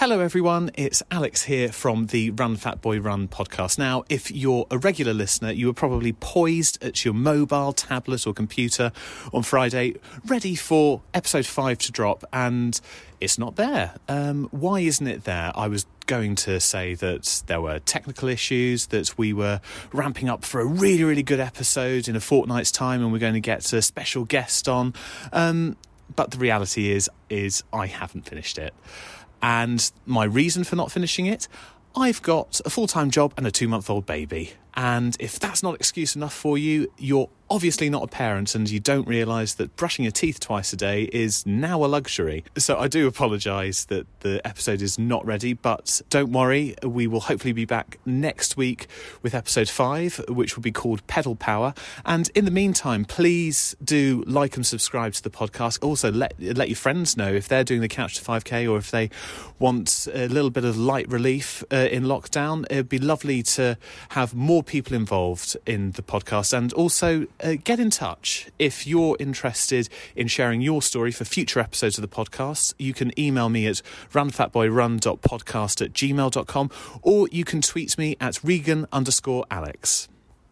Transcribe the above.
Hello, everyone. It's Alex here from the Run Fat Boy Run podcast. Now, if you're a regular listener, you were probably poised at your mobile, tablet, or computer on Friday, ready for episode five to drop, and it's not there. Um, why isn't it there? I was going to say that there were technical issues, that we were ramping up for a really, really good episode in a fortnight's time, and we're going to get a special guest on. Um, but the reality is, is I haven't finished it. And my reason for not finishing it, I've got a full time job and a two month old baby. And if that's not excuse enough for you, you're obviously not a parent and you don't realise that brushing your teeth twice a day is now a luxury. So I do apologise that the episode is not ready, but don't worry, we will hopefully be back next week with episode five, which will be called Pedal Power. And in the meantime, please do like and subscribe to the podcast. Also, let let your friends know if they're doing the Couch to 5K or if they want a little bit of light relief uh, in lockdown. It'd be lovely to have more people involved in the podcast and also uh, get in touch if you're interested in sharing your story for future episodes of the podcast. You can email me at runfatboyrun.podcast at gmail.com or you can tweet me at Regan underscore Alex.